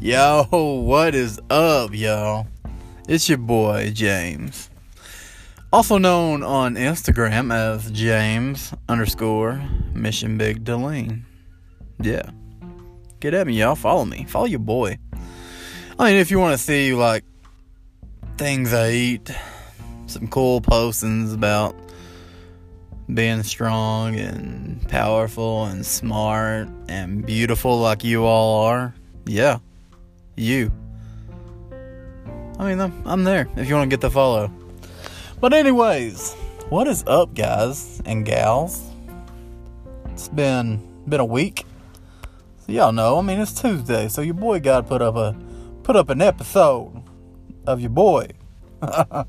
Yo, what is up, y'all? It's your boy, James. Also known on Instagram as James underscore Mission Big Deline. Yeah. Get at me, y'all. Follow me. Follow your boy. I mean, if you want to see, like, things I eat, some cool postings about being strong and powerful and smart and beautiful like you all are, yeah, you. I mean, I'm, I'm there if you want to get the follow. But, anyways, what is up, guys and gals? It's been been a week. So y'all know, I mean, it's Tuesday, so your boy got put up a put up an episode of your boy. I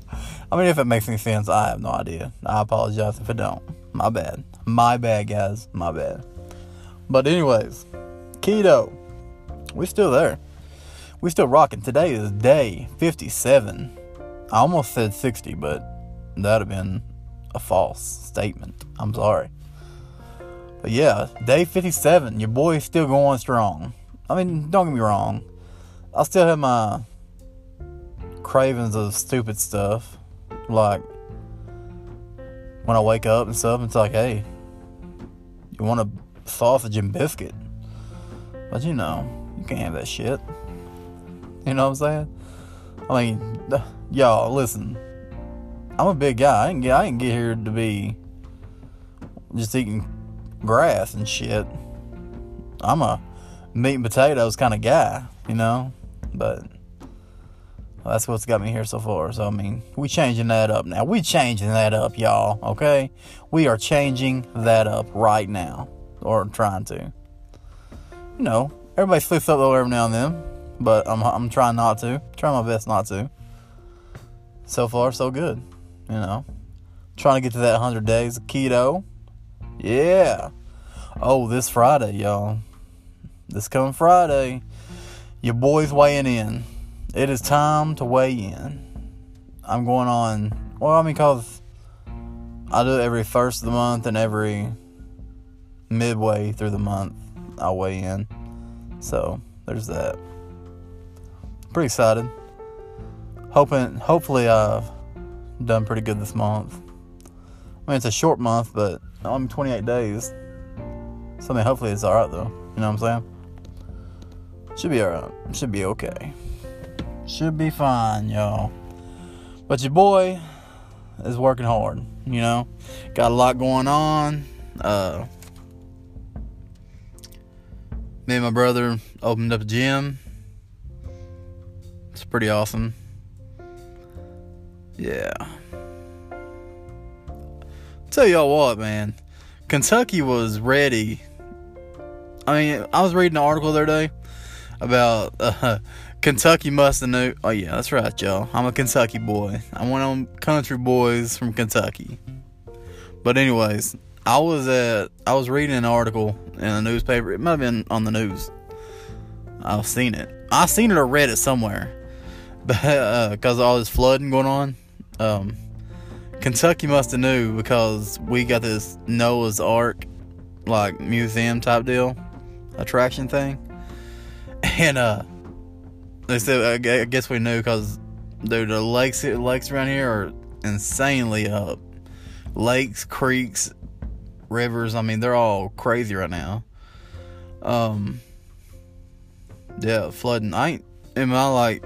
mean, if it makes any sense, I have no idea. I apologize if it don't. My bad. My bad, guys. My bad. But anyways, keto. We still there. We still rocking. Today is day 57. I almost said 60, but that'd have been a false statement. I'm sorry. But yeah, day 57. Your boy's still going strong. I mean, don't get me wrong. I still have my cravings of stupid stuff. Like when I wake up and stuff, it's like, hey, you want a sausage and biscuit? But you know, you can't have that shit. You know what I'm saying? I mean, y'all, listen. I'm a big guy. I ain't get, I ain't get here to be just eating grass and shit. I'm a meat and potatoes kind of guy, you know? But that's what's got me here so far. So I mean, we changing that up now. We changing that up, y'all. Okay, we are changing that up right now, or trying to. You know, everybody slips up though every now and then, but I'm I'm trying not to. Trying my best not to. So far, so good. You know, trying to get to that 100 days keto. Yeah. Oh, this Friday, y'all. This coming Friday, your boy's weighing in it is time to weigh in. I'm going on, well, I mean, because I do it every first of the month and every midway through the month, I'll weigh in. So, there's that. Pretty excited. Hoping, hopefully, I've done pretty good this month. I mean, it's a short month, but I'm 28 days. So, I mean, hopefully it's alright, though. You know what I'm saying? Should be alright. Should be okay. Should be fine, y'all. But your boy is working hard, you know. Got a lot going on. Uh, me and my brother opened up a gym. It's pretty awesome. Yeah. Tell y'all what, man. Kentucky was ready. I mean, I was reading an article the other day about uh, Kentucky must have knew. Oh yeah, that's right, y'all. I'm a Kentucky boy. I'm one of them country boys from Kentucky. But anyways, I was at I was reading an article in a newspaper. It might have been on the news. I've seen it. I seen it or read it somewhere. Because uh, all this flooding going on, um, Kentucky must have knew because we got this Noah's Ark like museum type deal attraction thing, and uh they said, I guess we knew because, dude, the lakes, lakes around here are insanely up. Lakes, creeks, rivers. I mean, they're all crazy right now. Um, yeah, flooding. I ain't in my like.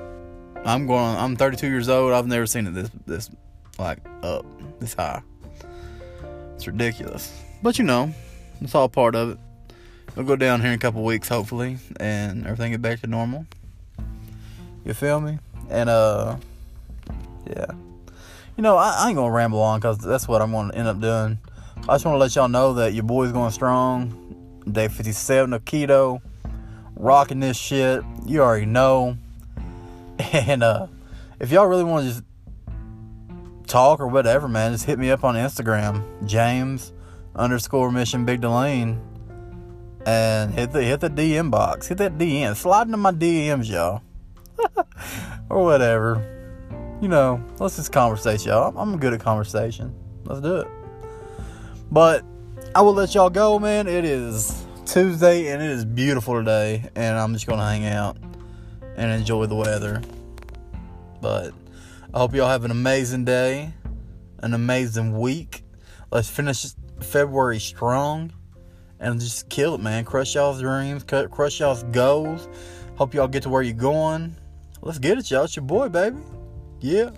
I'm going. I'm 32 years old. I've never seen it this this like up this high. It's ridiculous. But you know, it's all part of it. We'll go down here in a couple weeks, hopefully, and everything get back to normal. You feel me? And uh, yeah. You know, I, I ain't gonna ramble on because that's what I'm gonna end up doing. I just want to let y'all know that your boy's going strong. Day 57 of keto, rocking this shit. You already know. And uh, if y'all really want to just talk or whatever, man, just hit me up on Instagram, James underscore Mission Big Delane, and hit the hit the DM box, hit that DM, slide into my DMs, y'all. or whatever. You know, let's just conversate, y'all. I'm good at conversation. Let's do it. But I will let y'all go, man. It is Tuesday and it is beautiful today, and I'm just gonna hang out and enjoy the weather. But I hope y'all have an amazing day, an amazing week. Let's finish February strong and just kill it, man. Crush y'all's dreams, crush y'all's goals. Hope y'all get to where you're going. Let's get it, y'all. It's your boy, baby. Yeah.